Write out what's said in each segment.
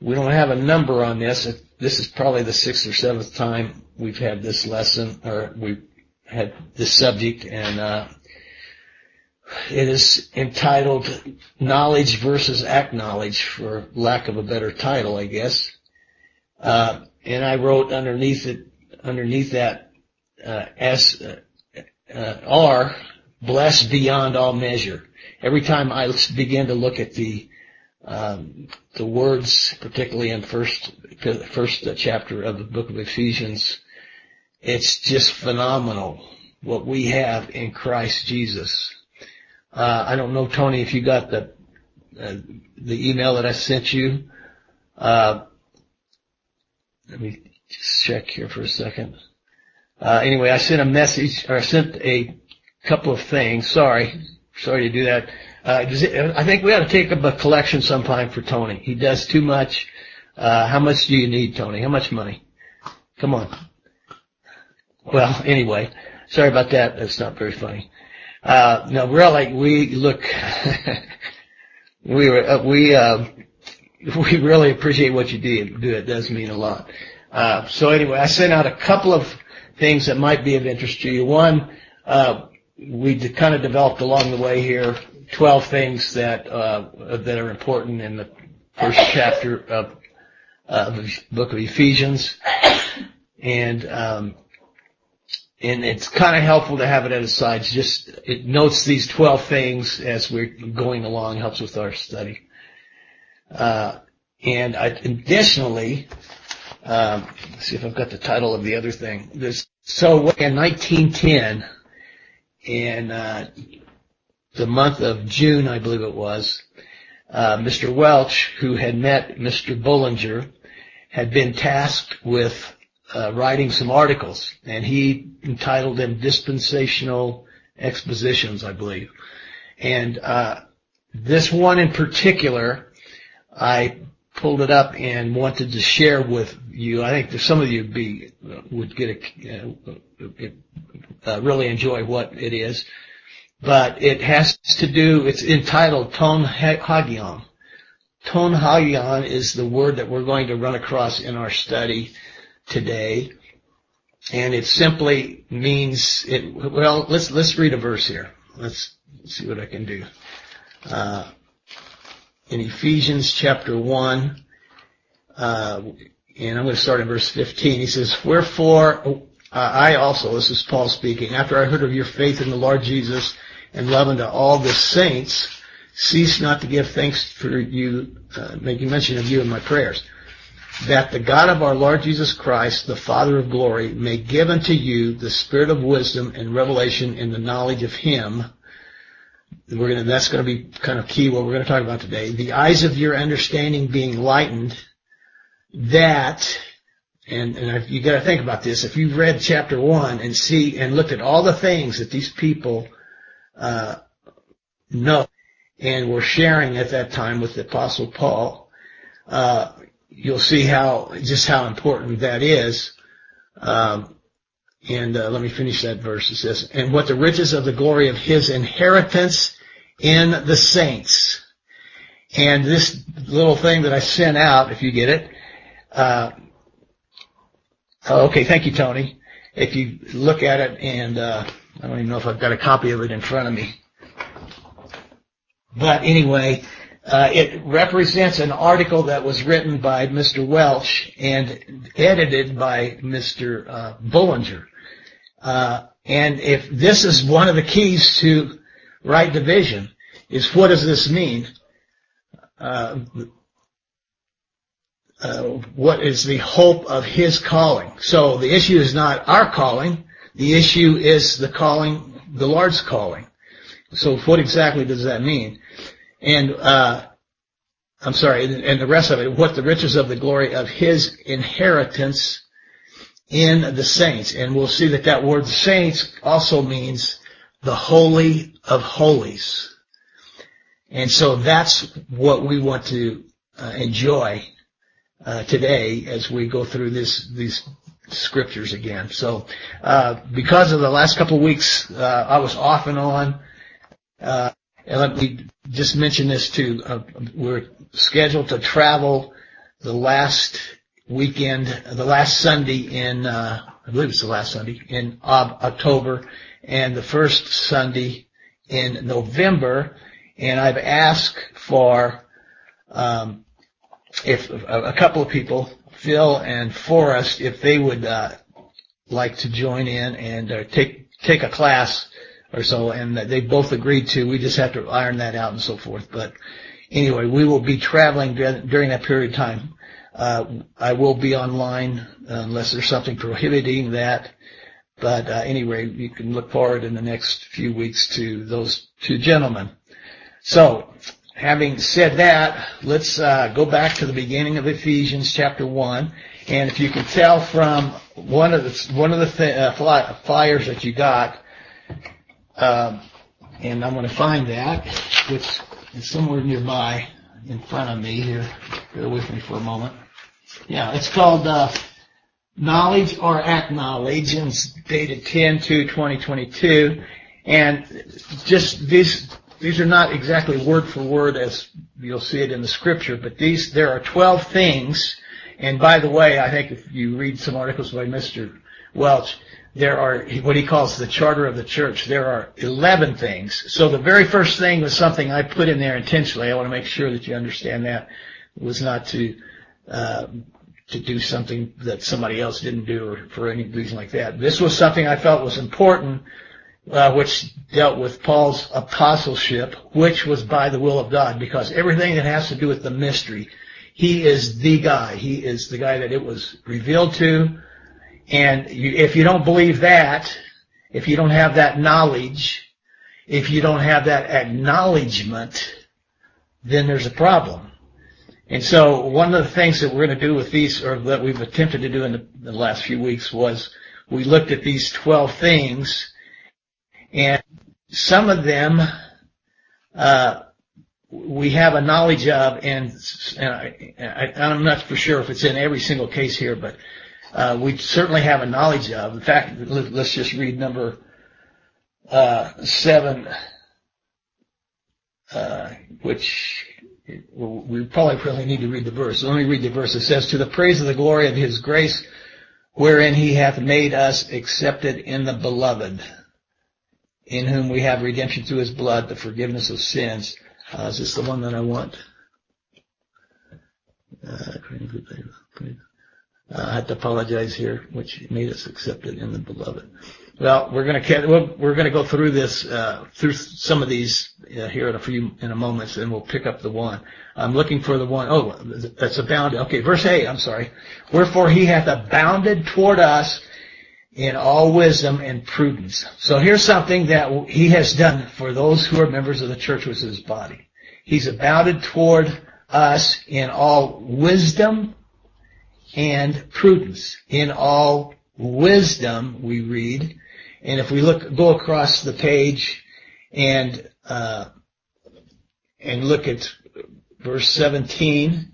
we don't have a number on this. This is probably the sixth or seventh time we've had this lesson, or we've had this subject, and uh, it is entitled Knowledge versus Acknowledge, for lack of a better title, I guess. Uh, and I wrote underneath it, underneath that, uh, S, uh, uh, R, blessed beyond all measure. Every time I begin to look at the, um, the words, particularly in first, first chapter of the book of Ephesians, it's just phenomenal what we have in Christ Jesus. Uh, I don't know, Tony, if you got the, uh, the email that I sent you. Uh, let me just check here for a second. Uh, anyway, I sent a message, or I sent a couple of things. Sorry. Sorry to do that. Uh, I think we ought to take up a collection sometime for Tony. He does too much. Uh, how much do you need, Tony? How much money? Come on. Well, anyway, sorry about that. That's not very funny. Uh, no, really, we look, we, uh, we, uh, we really appreciate what you do. do. It does mean a lot. Uh, so anyway, I sent out a couple of things that might be of interest to you. One, uh, we kind of developed along the way here 12 things that, uh, that are important in the first chapter of, uh, the book of Ephesians. And, um, and it's kind of helpful to have it at a side. Just it notes these 12 things as we're going along, helps with our study. Uh, and I, additionally, um, let's see if I've got the title of the other thing. There's, so in 1910, in uh, the month of June, I believe it was, uh, Mr. Welch, who had met Mr. Bullinger, had been tasked with uh, writing some articles, and he entitled them "Dispensational Expositions," I believe. And uh, this one in particular, I pulled it up and wanted to share with you. I think some of you be would get a, uh, really enjoy what it is, but it has to do. It's entitled Ton Hagion. Ton Hagion is the word that we're going to run across in our study today, and it simply means it. Well, let's let's read a verse here. Let's see what I can do. Uh, in Ephesians chapter 1, uh, and I'm going to start in verse 15. He says, Wherefore I also, this is Paul speaking, after I heard of your faith in the Lord Jesus and love unto all the saints, cease not to give thanks for you, uh, making mention of you in my prayers, that the God of our Lord Jesus Christ, the Father of glory, may give unto you the spirit of wisdom and revelation in the knowledge of Him, we're gonna, that's to be kind of key what we're to talk about today. The eyes of your understanding being lightened, that, and, and you got to think about this. If you've read chapter one and see and looked at all the things that these people uh, know and were sharing at that time with the Apostle Paul, uh, you'll see how just how important that is. Um, and uh, let me finish that verse. It says, "And what the riches of the glory of His inheritance in the saints." And this little thing that I sent out, if you get it, uh, okay, thank you, Tony. If you look at it, and uh, I don't even know if I've got a copy of it in front of me, but anyway, uh, it represents an article that was written by Mr. Welch and edited by Mr. Uh, Bullinger. Uh, and if this is one of the keys to right division, is what does this mean? Uh, what is the hope of his calling? So the issue is not our calling. The issue is the calling, the Lord's calling. So what exactly does that mean? And uh, I'm sorry, and the rest of it, what the riches of the glory of his inheritance in the saints. And we'll see that that word saints also means the holy of holies. And so that's what we want to uh, enjoy today as we go through this these scriptures again. So uh, because of the last couple of weeks, uh, I was off and on. Uh, and let me just mention this too. Uh, we're scheduled to travel the last weekend, the last Sunday in, uh, I believe it's the last Sunday in October and the first Sunday in November. And I've asked for, um, if a, couple of people, Phil and Forrest, if they would, uh, like to join in and uh, take, take a class or so. And they both agreed to, we just have to iron that out and so forth. But anyway, we will be traveling during that period of time. Uh, I will be online uh, unless there's something prohibiting that. But uh, anyway, you can look forward in the next few weeks to those two gentlemen. So, having said that, let's uh, go back to the beginning of Ephesians chapter one. And if you can tell from one of the one of the th- uh, fly- flyers that you got, um, and I'm going to find that, which is somewhere nearby in front of me here. Bear with me for a moment. Yeah, it's called uh, Knowledge or Acknowledge, and it's dated 10-2-2022. And just these these are not exactly word for word as you'll see it in the scripture, but these there are 12 things. And by the way, I think if you read some articles by Mr. Welch, there are what he calls the charter of the church. There are 11 things. So the very first thing was something I put in there intentionally. I want to make sure that you understand that. It was not to uh, to do something that somebody else didn't do or for any reason like that. This was something I felt was important, uh, which dealt with Paul's apostleship, which was by the will of God, because everything that has to do with the mystery, he is the guy. He is the guy that it was revealed to. And you, if you don't believe that, if you don't have that knowledge, if you don't have that acknowledgement, then there's a problem. And so one of the things that we're going to do with these, or that we've attempted to do in the, the last few weeks was we looked at these 12 things and some of them, uh, we have a knowledge of and, and I, am not for sure if it's in every single case here, but, uh, we certainly have a knowledge of. In fact, let's just read number, uh, seven, uh, which we probably really need to read the verse. Let me read the verse. It says, To the praise of the glory of his grace, wherein he hath made us accepted in the beloved, in whom we have redemption through his blood, the forgiveness of sins. Uh, is this the one that I want? Uh, I have to apologize here, which made us accepted in the beloved. Well, we're going to we're going to go through this uh, through some of these uh, here in a few in a moment, and we'll pick up the one. I'm looking for the one. Oh, that's abounded. Okay, verse eight. I'm sorry. Wherefore he hath abounded toward us in all wisdom and prudence. So here's something that he has done for those who are members of the church, which is his body. He's abounded toward us in all wisdom and prudence. In all wisdom, we read, and if we look, go across the page and, uh, and look at verse 17,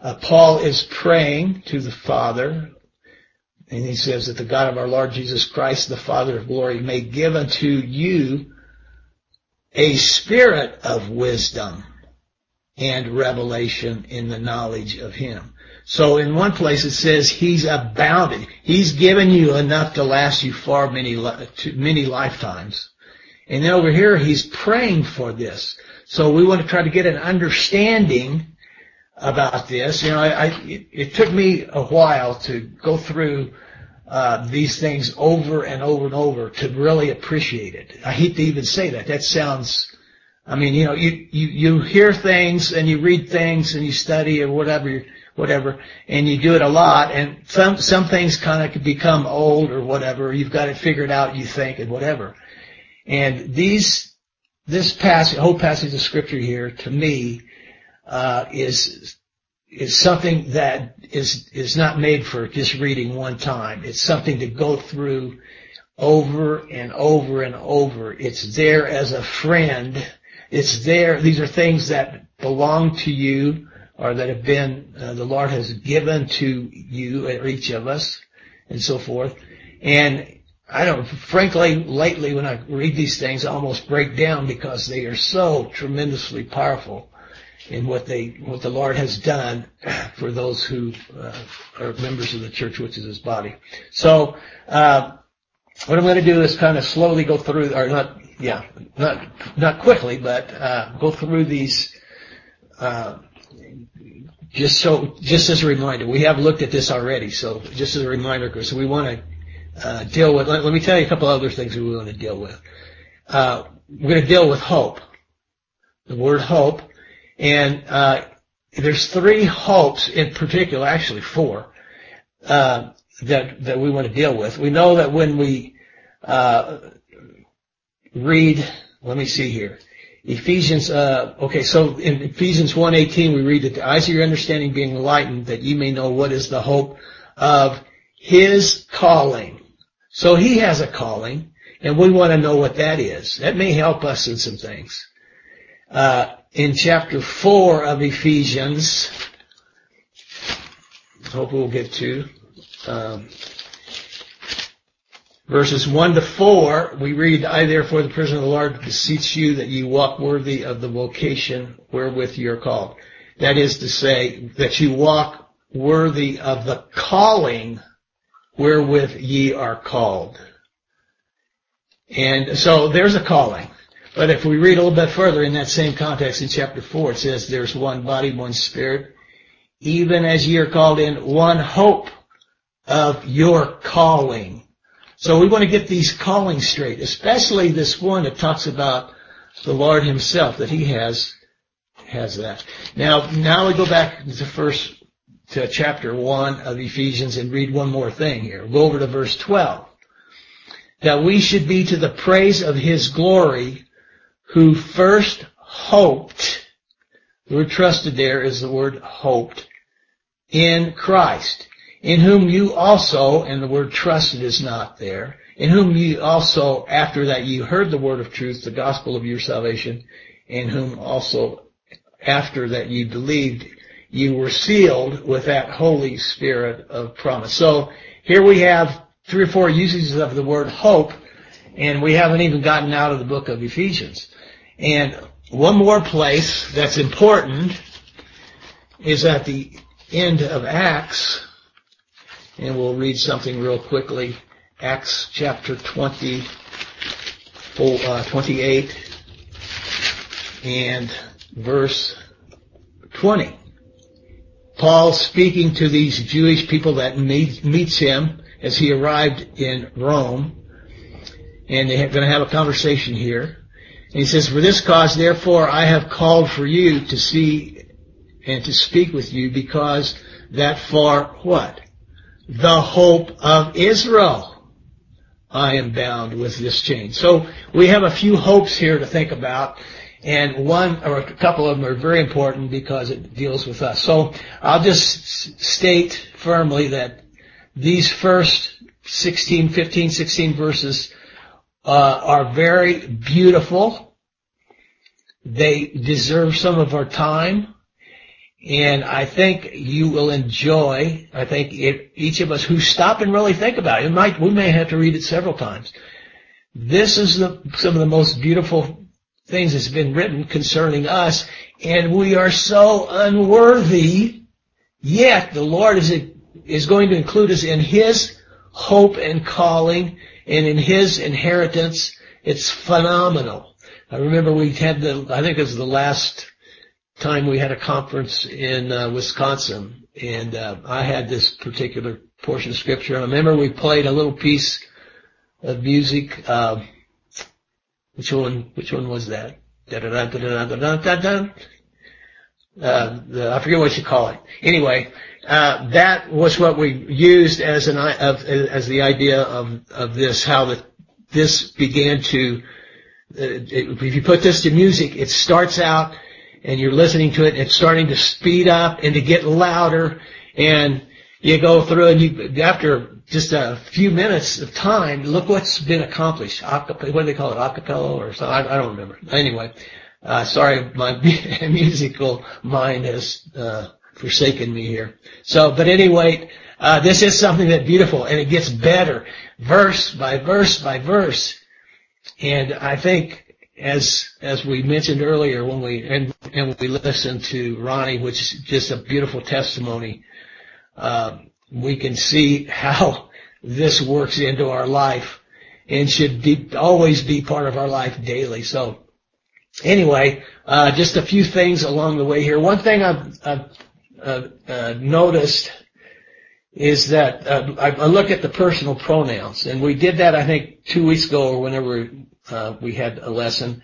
uh, Paul is praying to the Father, and he says that the God of our Lord Jesus Christ, the Father of glory, may give unto you a spirit of wisdom and revelation in the knowledge of Him. So in one place it says he's abounded. He's given you enough to last you far many, many lifetimes. And then over here he's praying for this. So we want to try to get an understanding about this. You know, it, took me a while to go through uh, these things over and over and over to really appreciate it. I hate to even say that. That sounds, I mean, you know, you, you, hear things and you read things and you study or whatever whatever, and you do it a lot, and some some things kind of become old or whatever. You've got it figured out, you think, and whatever. And these this whole passage of scripture here, to me, is is something that is is not made for just reading one time. It's something to go through over and over and over. It's there as a friend. It's there. These are things that belong to you or that have been, uh, the Lord has given to you or each of us and so forth. And I don't, frankly, lately when I read these things, I almost break down because they are so tremendously powerful. In what they what the Lord has done for those who uh, are members of the church, which is His body. So uh, what I'm going to do is kind of slowly go through, or not, yeah, not not quickly, but uh, go through these. Uh, just so, just as a reminder, we have looked at this already. So just as a reminder, because we want to uh, deal with. Let, let, me tell you a couple other things we want to deal with. Uh, we're going to deal with hope. The word hope and uh, there's three hopes in particular, actually four, uh, that that we want to deal with. We know that when we uh, read, let me see here, Ephesians. Uh, okay, so in Ephesians 1:18 we read that the eyes of your understanding being enlightened, that you may know what is the hope of His calling. So He has a calling, and we want to know what that is. That may help us in some things. Uh, in chapter 4 of Ephesians, hope we'll get to, um, verses 1 to 4, we read, I therefore, the prisoner of the Lord, beseech you that you walk worthy of the vocation wherewith you are called. That is to say, that you walk worthy of the calling wherewith ye are called. And so there's a calling. But if we read a little bit further in that same context in chapter 4, it says there's one body, one spirit, even as ye are called in one hope of your calling. So we want to get these callings straight, especially this one that talks about the Lord himself, that he has, has that. Now, now we go back to first, to chapter 1 of Ephesians and read one more thing here. We'll go over to verse 12. That we should be to the praise of his glory, who first hoped, the word trusted there is the word hoped, in Christ, in whom you also, and the word trusted is not there, in whom you also, after that you heard the word of truth, the gospel of your salvation, in whom also, after that you believed, you were sealed with that Holy Spirit of promise. So here we have three or four uses of the word hope, and we haven't even gotten out of the book of Ephesians. And one more place that's important is at the end of Acts, and we'll read something real quickly. Acts chapter 20, uh, 28 and verse 20. Paul speaking to these Jewish people that meet, meets him as he arrived in Rome, and they're going to have a conversation here. And he says, For this cause, therefore, I have called for you to see and to speak with you because that for what? The hope of Israel. I am bound with this chain. So we have a few hopes here to think about. And one or a couple of them are very important because it deals with us. So I'll just state firmly that these first 16, 15, 16 verses uh, are very beautiful. They deserve some of our time. And I think you will enjoy, I think each of us who stop and really think about it, it might, we may have to read it several times. This is the, some of the most beautiful things that's been written concerning us, and we are so unworthy, yet the Lord is, is going to include us in His hope and calling and in his inheritance, it's phenomenal. I remember we had the, I think it was the last time we had a conference in uh, Wisconsin, and uh, I had this particular portion of scripture. I remember we played a little piece of music. Uh, which one? Which one was that? Uh, the, I forget what you call it. Anyway, that was what we used as the idea of this how this began to uh, if you put this to music it starts out and you're listening to it and it's starting to speed up and to get louder and you go through and you after just a few minutes of time look what's been accomplished. What do they call it? Acapella or something I, don't remember. Anyway uh, sorry my musical mind has uh, forsaken me here. So, but anyway, uh, this is something that's beautiful and it gets better verse by verse by verse. And I think as as we mentioned earlier when we and and we listened to Ronnie, which is just a beautiful testimony, uh, we can see how this works into our life and should be, always be part of our life daily. So anyway, uh, just a few things along the way here. One thing I've, I've noticed is that uh, I, look at the personal pronouns, and we did that I think two weeks ago or whenever uh, we had a lesson,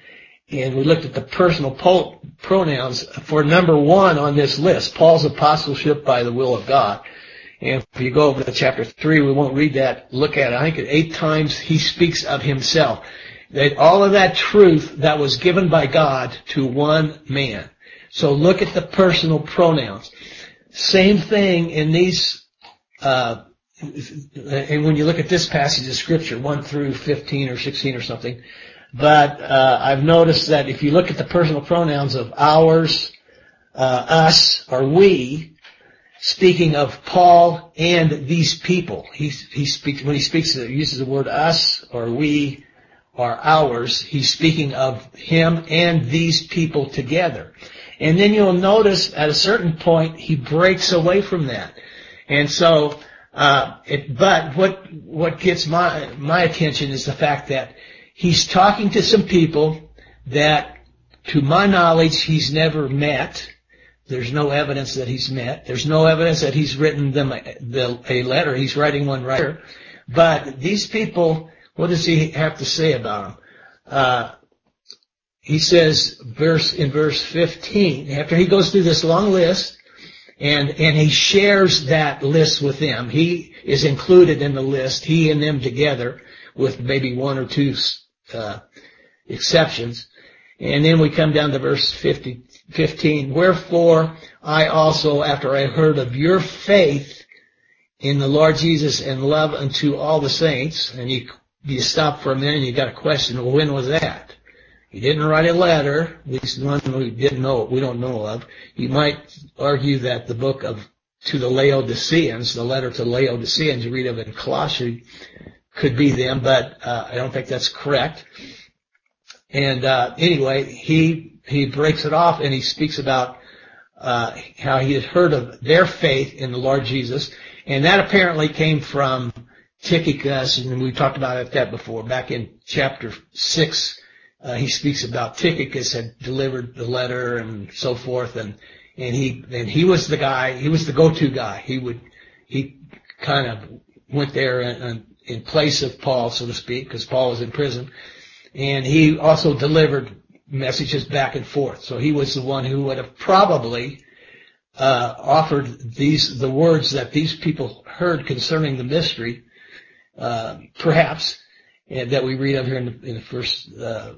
and we looked at the personal pronouns for number one on this list, Paul's apostleship by the will of God. And if you go over to chapter three, we won't read that. Look at it. I think eight times he speaks of himself. That all of that truth that was given by God to one man. So look at the personal pronouns. Same thing in these, uh, and when you look at this passage of scripture, 1 through 15 or 16 or something, but uh, I've noticed that if you look at the personal pronouns of ours, uh, us, or we, speaking of Paul and these people, he, he speaks when he speaks, he uses the word us or we or ours. He's speaking of him and these people together. And then you'll notice at a certain point he breaks away from that. And so, uh, it, but what, what gets my, my attention is the fact that he's talking to some people that to my knowledge he's never met. There's no evidence that he's met. There's no evidence that he's written them a, a letter. He's writing one right here. But these people, what does he have to say about them? Uh, he says verse in verse 15 after he goes through this long list and and he shares that list with them he is included in the list he and them together with maybe one or two uh, exceptions. And then we come down to verse 50, 15 wherefore i also after i heard of your faith in the lord jesus and love unto all the saints and you you stop for a minute and you got a question well when was that he didn't write a letter, at least one we didn't know, we don't know of. You might argue that the book of to the Laodiceans, the letter to Laodiceans you read of in Colossae, could be them, but uh, I don't think that's correct. And uh, anyway, he he breaks it off and he speaks about uh, how he had heard of their faith in the Lord Jesus, and that apparently came from Tychicus, and we talked about that before, back in chapter six uh, he speaks about Tychicus had delivered the letter and so forth, and and he and he was the guy. He was the go-to guy. He would he kind of went there in, in place of Paul, so to speak, because Paul was in prison, and he also delivered messages back and forth. So he was the one who would have probably uh, offered these the words that these people heard concerning the mystery, uh, perhaps, that we read of here in the, in the first uh,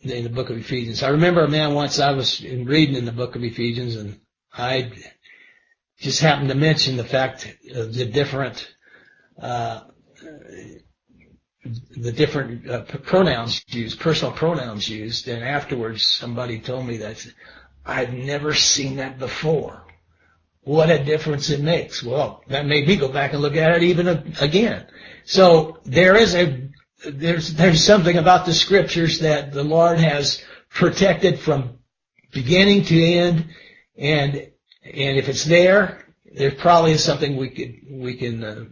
in the book of Ephesians. I remember a man once I was reading in the book of Ephesians and I just happened to mention the fact of the different, uh, the different uh, pronouns used, personal pronouns used, and afterwards somebody told me that I've never seen that before. What a difference it makes. Well, that made me go back and look at it even again. So there is a there's there's something about the scriptures that the Lord has protected from beginning to end, and and if it's there, there probably is something we could we can uh,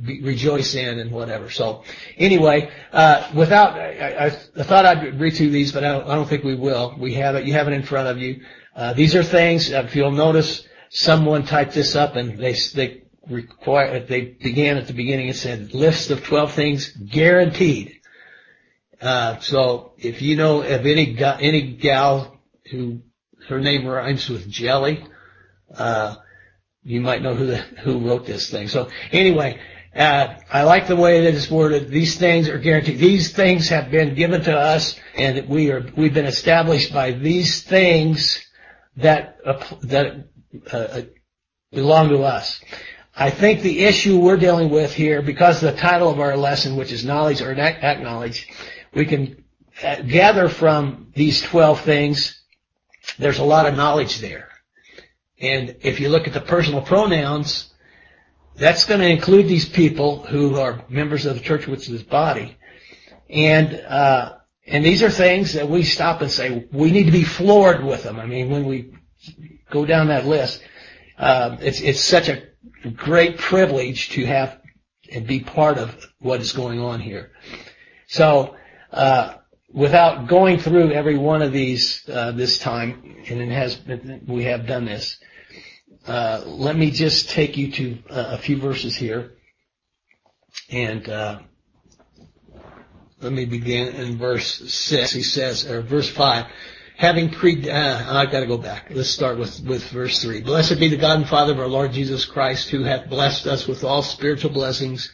be, rejoice in and whatever. So anyway, uh, without I, I, I, thought I'd read through these, but I don't, I don't think we will. We have it. You have it in front of you. Uh, these are things. If you'll notice, someone typed this up and they they require, they began at the beginning and said list of 12 things guaranteed. Uh, so if you know of any, any gal who, her name rhymes with jelly, uh, you might know who the, who wrote this thing. So anyway, uh, I like the way that it's worded. These things are guaranteed. These things have been given to us, and we are we've been established by these things that uh, that uh, belong to us. I think the issue we're dealing with here, because the title of our lesson, which is knowledge or acknowledge, we can uh, gather from these 12 things, there's a lot of knowledge there. And if you look at the personal pronouns, that's going to include these people who are members of the church, which is his body. And, uh, and these are things that we stop and say, we need to be floored with them. I mean, when we go down that list, uh, it's, it's such a great privilege to have and be part of what is going on here. So, uh, without going through every one of these uh, this time, and it has been, we have done this. Uh, let me just take you to uh, a few verses here, and uh, let me begin in verse six. He says, or verse five. Having pre, uh, I've got to go back. Let's start with, with verse three. Blessed be the God and Father of our Lord Jesus Christ, who hath blessed us with all spiritual blessings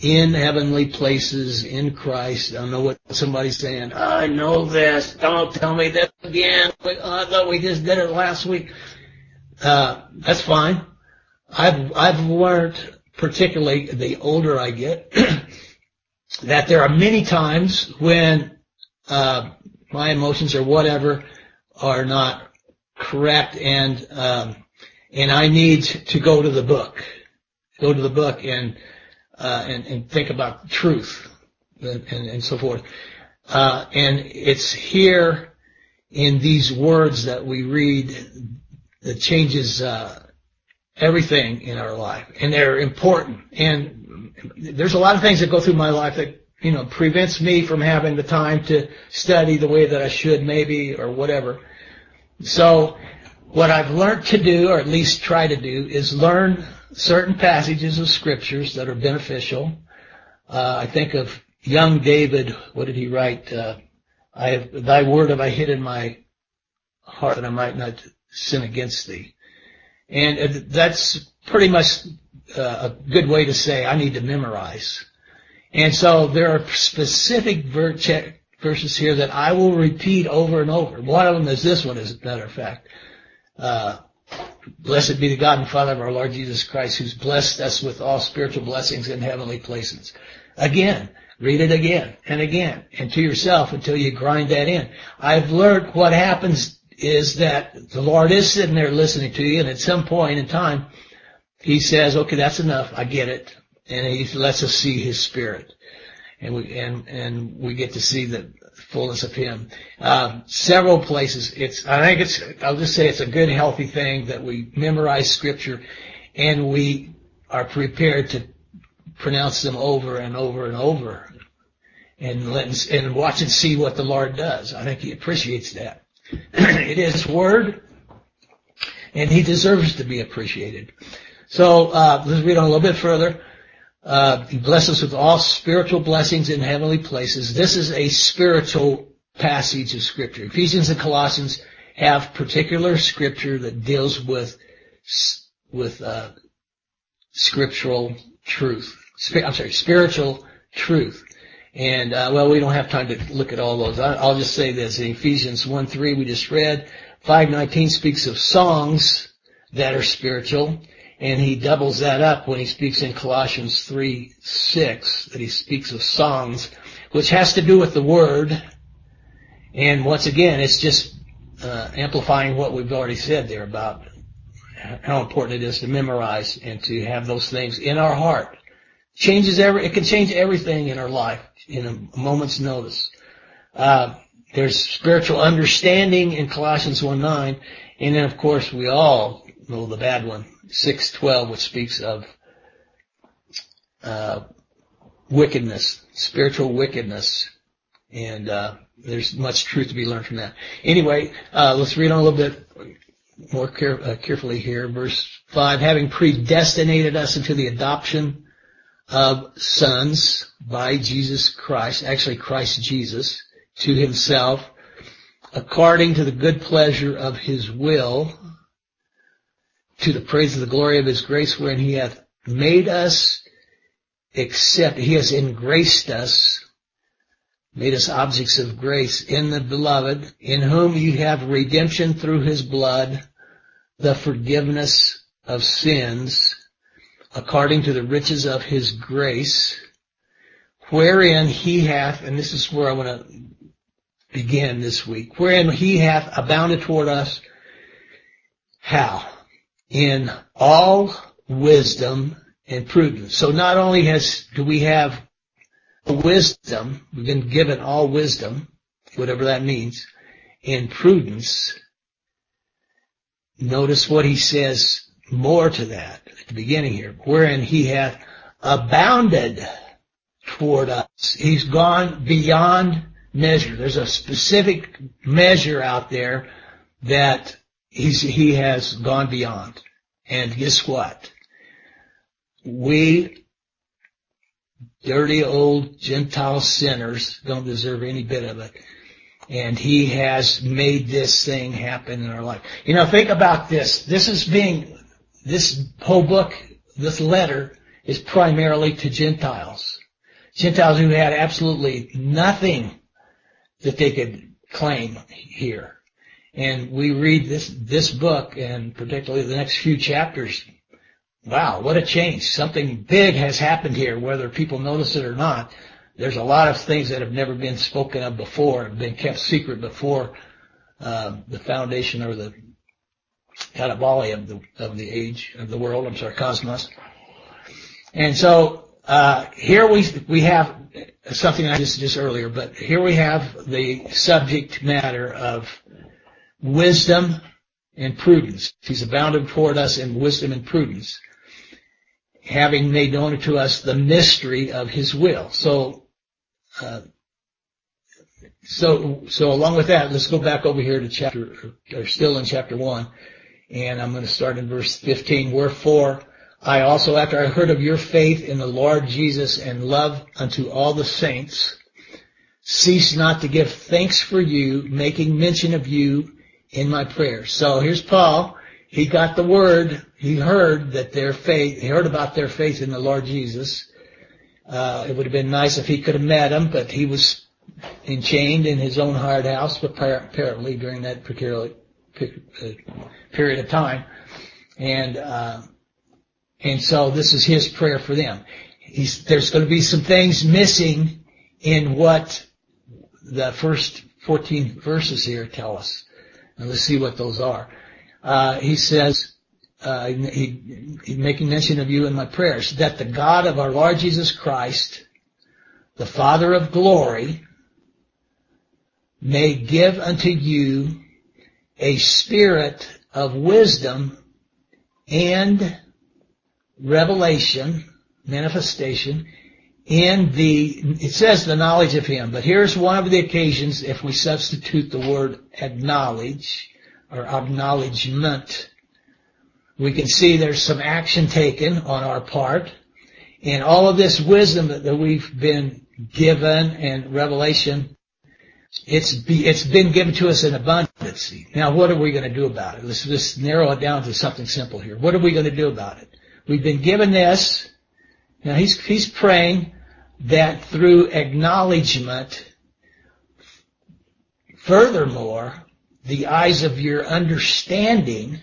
in heavenly places in Christ. I know what somebody's saying. I know this. Don't tell me this again. I thought we just did it last week. Uh, that's fine. I've, I've learned, particularly the older I get, that there are many times when, uh, my emotions or whatever are not correct and, um, and I need to go to the book, go to the book and, uh, and, and think about truth and, and, and so forth. Uh, and it's here in these words that we read that changes uh, everything in our life, and they're important. And there's a lot of things that go through my life that you know prevents me from having the time to study the way that I should, maybe or whatever. So, what I've learned to do, or at least try to do, is learn certain passages of scriptures that are beneficial. Uh, I think of young David. What did he write? Uh, I have, thy word have I hid in my heart that I might not sin against thee. And that's pretty much uh, a good way to say I need to memorize. And so there are specific verses here that I will repeat over and over. One of them is this one, as a matter of fact. Uh, Blessed be the God and Father of our Lord Jesus Christ, who's blessed us with all spiritual blessings in heavenly places. Again, read it again and again and to yourself until you grind that in. I've learned what happens is that the Lord is sitting there listening to you and at some point in time, He says, okay, that's enough. I get it. And He lets us see His Spirit. And we, and, and we get to see the fullness of Him. Uh, several places. It's, I think it's, I'll just say it's a good, healthy thing that we memorize Scripture and we are prepared to pronounce them over and over and over and let, and watch and see what the Lord does. I think He appreciates that. it is Word and He deserves to be appreciated. So, uh, let's read on a little bit further. Uh, he blesses us with all spiritual blessings in heavenly places. This is a spiritual passage of scripture. Ephesians and Colossians have particular scripture that deals with with uh, scriptural truth. I'm sorry, spiritual truth. And uh, well, we don't have time to look at all those. I'll just say this: in Ephesians 1:3 we just read, 5:19 speaks of songs that are spiritual. And he doubles that up when he speaks in Colossians 3, 6, that he speaks of songs, which has to do with the word. And once again, it's just uh, amplifying what we've already said there about how important it is to memorize and to have those things in our heart. Changes every, it can change everything in our life in a moment's notice. Uh, there's spiritual understanding in Colossians 1, 9, and then of course we all know the bad one, 6:12, which speaks of uh, wickedness, spiritual wickedness, and uh, there's much truth to be learned from that. Anyway, uh, let's read on a little bit more care, uh, carefully here. Verse five: Having predestinated us into the adoption of sons by Jesus Christ, actually Christ Jesus, to Himself, according to the good pleasure of His will to the praise of the glory of his grace wherein he hath made us accept, he has engraced us, made us objects of grace in the beloved, in whom you have redemption through his blood, the forgiveness of sins, according to the riches of his grace, wherein he hath, and this is where I want to begin this week, wherein he hath abounded toward us. How? In all wisdom and prudence. So not only has, do we have wisdom, we've been given all wisdom, whatever that means, and prudence. Notice what he says more to that at the beginning here, wherein he hath abounded toward us. He's gone beyond measure. There's a specific measure out there that he's, he has gone beyond. And guess what? We dirty old Gentile sinners don't deserve any bit of it. And he has made this thing happen in our life. You know, think about this. This is being, this whole book, this letter is primarily to Gentiles. Gentiles who had absolutely nothing that they could claim here. And we read this, this book and particularly the next few chapters. Wow, what a change. Something big has happened here, whether people notice it or not. There's a lot of things that have never been spoken of before, have been kept secret before uh, the foundation or the Katabole of the of the age of the world. I'm sorry, cosmos. And so uh, here we we have something I just just earlier, but here we have the subject matter of wisdom and prudence. He's abounded toward us in wisdom and prudence, having made known to us the mystery of His will. So, uh, so, so along with that, let's go back over here to chapter, or still in chapter one, and I'm going to start in verse 15. Wherefore, I also, after I heard of your faith in the Lord Jesus and love unto all the saints, cease not to give thanks for you, making mention of you in my prayers. So here's Paul. He got the word. He heard that their faith, he heard about their faith in the Lord Jesus. Uh, it would have been nice if he could have met him, but he was enchained in his own hard house, apparently during that uh, period of time. And, uh, and so this is his prayer for them. He's, there's going to be some things missing in what the first 14 verses here tell us. And let's see what those are. Uh, he says, uh, he, he, making mention of you in my prayers, that the God of our Lord Jesus Christ, the Father of glory, may give unto you a spirit of wisdom and revelation, manifestation, in the, it says the knowledge of Him, but here's one of the occasions if we substitute the word acknowledge or acknowledgement, we can see there's some action taken on our part, and all of this wisdom that, we've been given and revelation, it's be, it's been given to us in abundance. Now, what are we going to do about it? Let's just narrow it down to something simple here. What are we going to do about it? We've been given this. Now he's, he's praying that through acknowledgement, furthermore, the eyes of your understanding,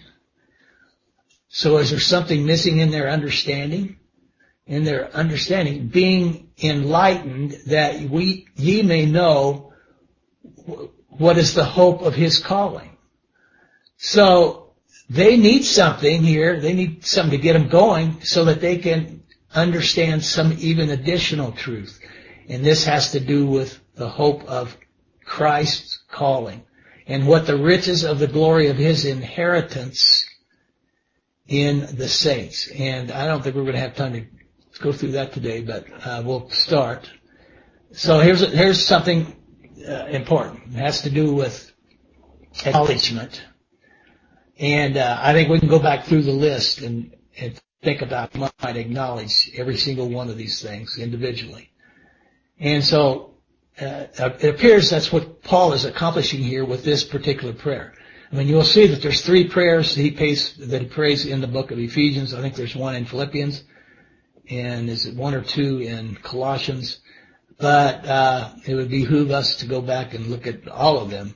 so is there something missing in their understanding? In their understanding, being enlightened that we, ye may know what is the hope of his calling. So they need something here. They need something to get them going so that they can understand some even additional truth. And this has to do with the hope of Christ's calling and what the riches of the glory of his inheritance in the saints. And I don't think we're going to have time to go through that today, but uh, we'll start. So here's here's something uh, important. It has to do with acknowledgement. And uh, I think we can go back through the list and, and think about might acknowledge every single one of these things individually. And so uh, it appears that's what Paul is accomplishing here with this particular prayer. I mean, you'll see that there's three prayers that he pays that he prays in the book of Ephesians. I think there's one in Philippians, and is it one or two in Colossians? But uh, it would behoove us to go back and look at all of them.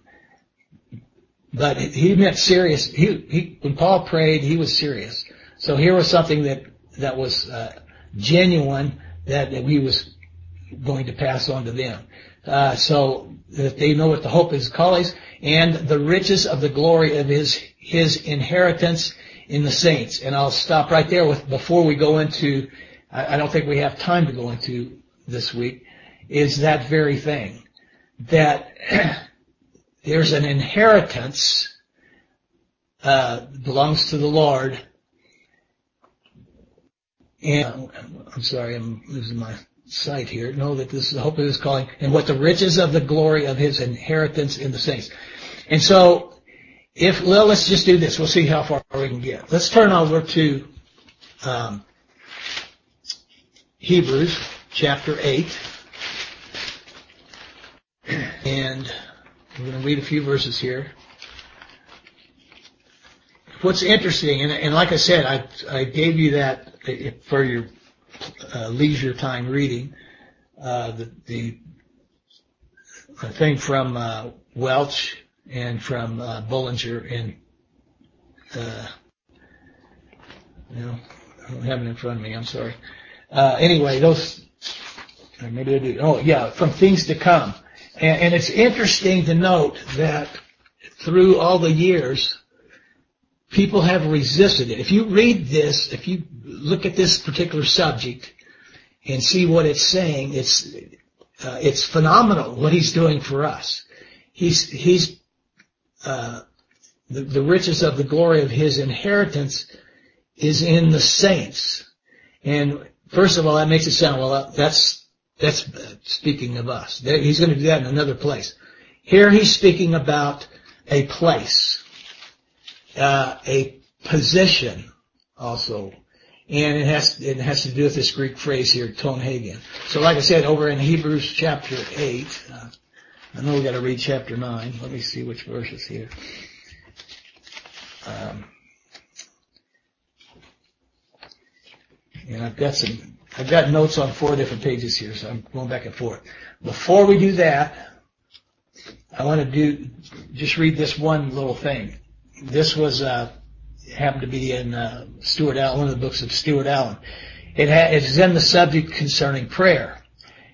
But he meant serious. He, he when Paul prayed, he was serious. So here was something that that was uh, genuine that, that he was going to pass on to them. Uh, so that they know what the hope of his calling and the riches of the glory of his his inheritance in the saints. And I'll stop right there with before we go into. I, I don't think we have time to go into this week. Is that very thing that there's an inheritance uh, belongs to the Lord. And I'm sorry, I'm losing my sight here. Know that this is the hope of His calling, and what the riches of the glory of His inheritance in the saints. And so, if well, let's just do this. We'll see how far we can get. Let's turn over to um, Hebrews chapter eight, and we're going to read a few verses here what's interesting, and, and like I said, I, I gave you that for your uh, leisure time reading, uh, the, the, thing from uh, Welch and from uh, Bullinger and uh, you know, I don't have it in front of me. I'm sorry. Uh, anyway, those maybe I do. Oh yeah, from things to come, and, and it's interesting to note that through all the years people have resisted it. If you read this, if you look at this particular subject and see what it's saying, it's uh, it's phenomenal what he's doing for us. He's he's uh, the, the riches of the glory of his inheritance is in the saints. And first of all, that makes it sound well. That's that's speaking of us. He's going to do that in another place. Here he's speaking about a place uh, a position also. And it has, it has to do with this Greek phrase here, ton hagen. So like I said, over in Hebrews chapter 8, uh, I know we gotta read chapter 9. Let me see which verses here. Um, and I've got some, I've got notes on four different pages here, so I'm going back and forth. Before we do that, I want to do, just read this one little thing this was uh, happened to be in uh, Stuart Allen, one of the books of Stuart Allen. It, ha- it is in the subject concerning prayer,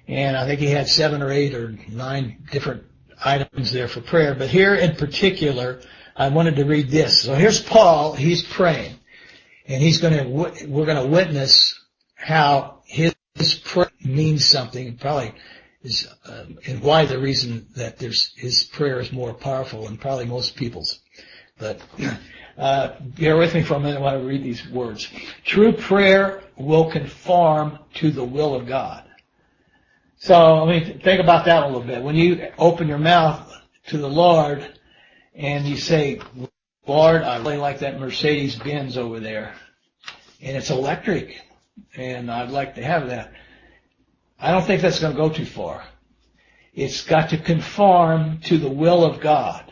and I think he had seven or eight or nine different items there for prayer. But here in particular, I wanted to read this. So here's Paul. He's praying, and he's going to we're going to witness how his, his prayer means something. Probably is uh, and why the reason that there's his prayer is more powerful than probably most people's. But uh, bear with me for a minute while I read these words. True prayer will conform to the will of God. So I mean, think about that a little bit. When you open your mouth to the Lord and you say, Lord, I really like that Mercedes Benz over there, and it's electric, and I'd like to have that. I don't think that's going to go too far. It's got to conform to the will of God.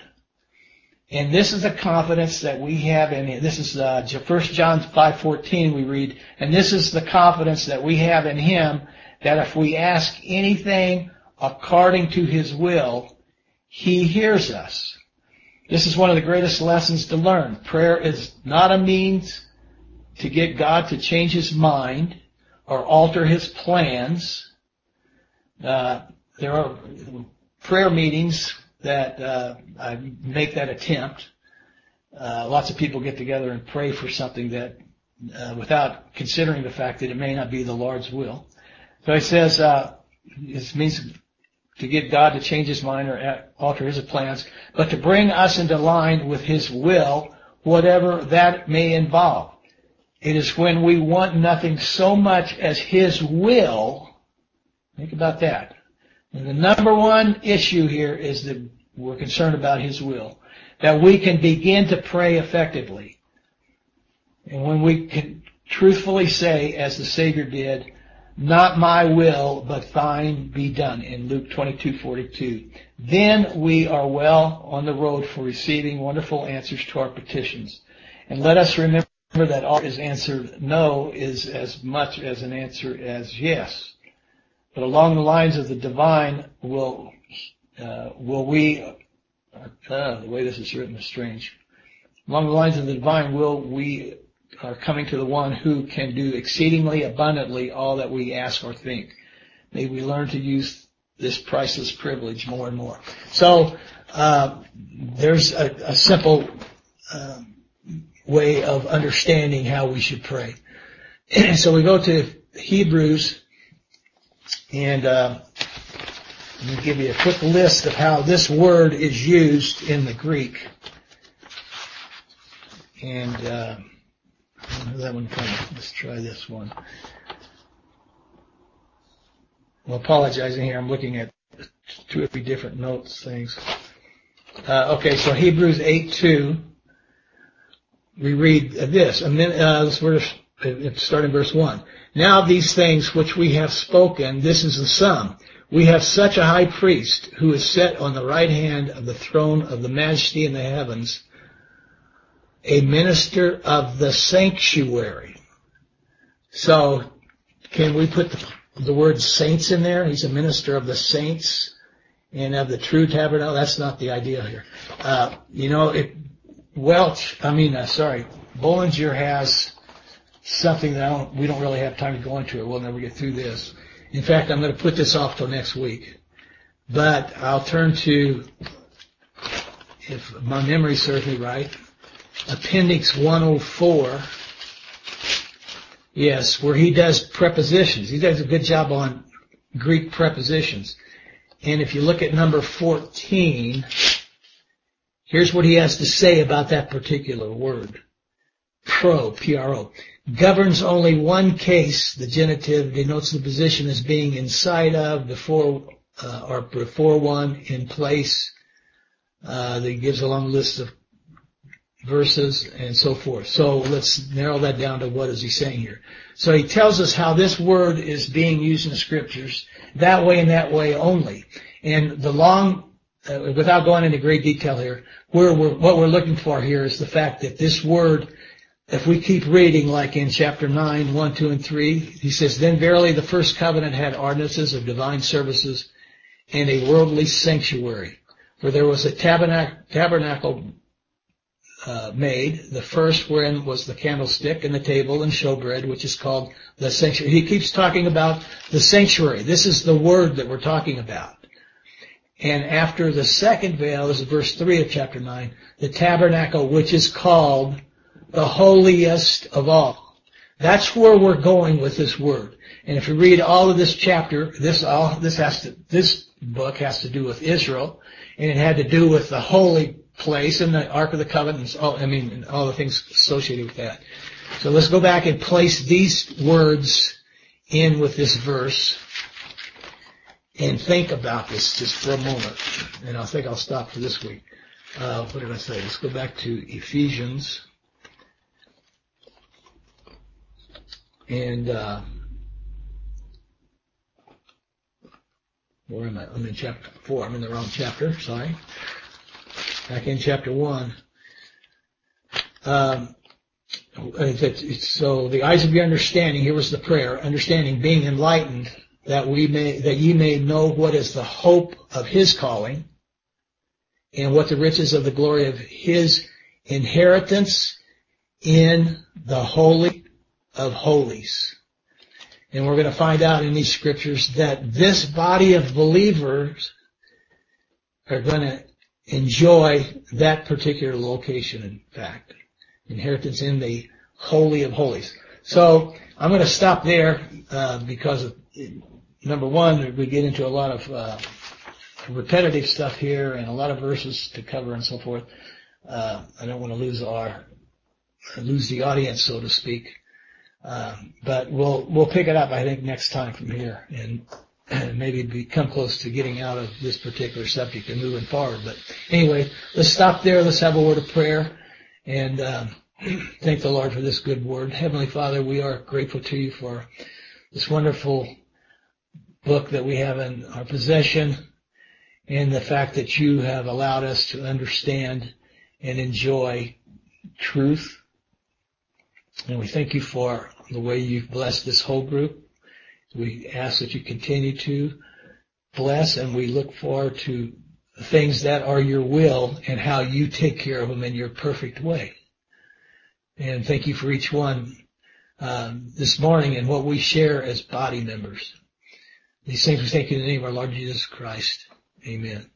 And this is the confidence that we have in him. This is uh, 1 John 5:14 we read, and this is the confidence that we have in Him that if we ask anything according to His will, He hears us. This is one of the greatest lessons to learn. Prayer is not a means to get God to change His mind or alter His plans. Uh, there are prayer meetings that uh, I make that attempt. Uh, lots of people get together and pray for something that, uh, without considering the fact that it may not be the Lord's will. So he says uh, it means to get God to change His mind or alter His plans, but to bring us into line with His will, whatever that may involve. It is when we want nothing so much as His will. Think about that. And the number one issue here is that we're concerned about His will. That we can begin to pray effectively. And when we can truthfully say, as the Savior did, not my will, but thine be done in Luke 22:42. Then we are well on the road for receiving wonderful answers to our petitions. And let us remember that all is answered no is as much as an answer as yes. But along the lines of the divine, will will we? Uh, the way this is written is strange. Along the lines of the divine, will we are coming to the one who can do exceedingly abundantly all that we ask or think. May we learn to use this priceless privilege more and more. So uh, there's a, a simple uh, way of understanding how we should pray. so we go to Hebrews and uh, I'm going to give you a quick list of how this word is used in the Greek. And uh, that one coming. Let's try this one. Well, apologizing here. I'm looking at two or three different notes things. Uh, okay, so Hebrews 8 2. We read this. And then uh, this verse, starting verse 1. Now these things which we have spoken, this is the sum. We have such a high priest who is set on the right hand of the throne of the majesty in the heavens, a minister of the sanctuary. So, can we put the, the word saints in there? He's a minister of the saints and of the true tabernacle. That's not the idea here. Uh, you know, it, Welch, I mean, uh, sorry, Bullinger has something that don't, we don't really have time to go into it. We'll never get through this. In fact, I'm going to put this off till next week. But I'll turn to, if my memory serves me right, Appendix 104. Yes, where he does prepositions. He does a good job on Greek prepositions. And if you look at number 14, here's what he has to say about that particular word. Pro, P-R-O governs only one case. The genitive denotes the position as being inside of, before, uh, or before one, in place. Uh, that gives a long list of verses and so forth. So let's narrow that down to what is he saying here. So he tells us how this word is being used in the scriptures that way and that way only. And the long, uh, without going into great detail here, we're, what we're looking for here is the fact that this word if we keep reading like in chapter 9, 1, 2, and 3, he says, Then verily the first covenant had ordinances of divine services and a worldly sanctuary. For there was a tabernacle, tabernacle uh, made, the first wherein was the candlestick and the table and showbread, which is called the sanctuary. He keeps talking about the sanctuary. This is the word that we're talking about. And after the second veil, this is verse 3 of chapter 9, the tabernacle which is called the holiest of all. That's where we're going with this word. And if you read all of this chapter, this all this has to this book has to do with Israel, and it had to do with the holy place and the Ark of the Covenant. All, I mean, all the things associated with that. So let's go back and place these words in with this verse and think about this just for a moment. And I think I'll stop for this week. Uh, what did I say? Let's go back to Ephesians. And uh, where am I? I'm in chapter four. I'm in the wrong chapter. Sorry. Back in chapter one. Um, so the eyes of your understanding. Here was the prayer. Understanding, being enlightened, that we may that ye may know what is the hope of His calling, and what the riches of the glory of His inheritance in the holy of holies. And we're going to find out in these scriptures that this body of believers are going to enjoy that particular location, in fact. Inheritance in the Holy of Holies. So I'm going to stop there uh, because of, number one, we get into a lot of uh, repetitive stuff here and a lot of verses to cover and so forth. Uh, I don't want to lose our lose the audience, so to speak. Um, but we'll we'll pick it up, I think, next time from here, and, and maybe become close to getting out of this particular subject and moving forward. But anyway, let's stop there. Let's have a word of prayer, and um, thank the Lord for this good word. Heavenly Father, we are grateful to you for this wonderful book that we have in our possession, and the fact that you have allowed us to understand and enjoy truth. And we thank you for the way you've blessed this whole group. We ask that you continue to bless and we look forward to things that are your will and how you take care of them in your perfect way. And thank you for each one um, this morning and what we share as body members. These things we thank you in the name of our Lord Jesus Christ. Amen.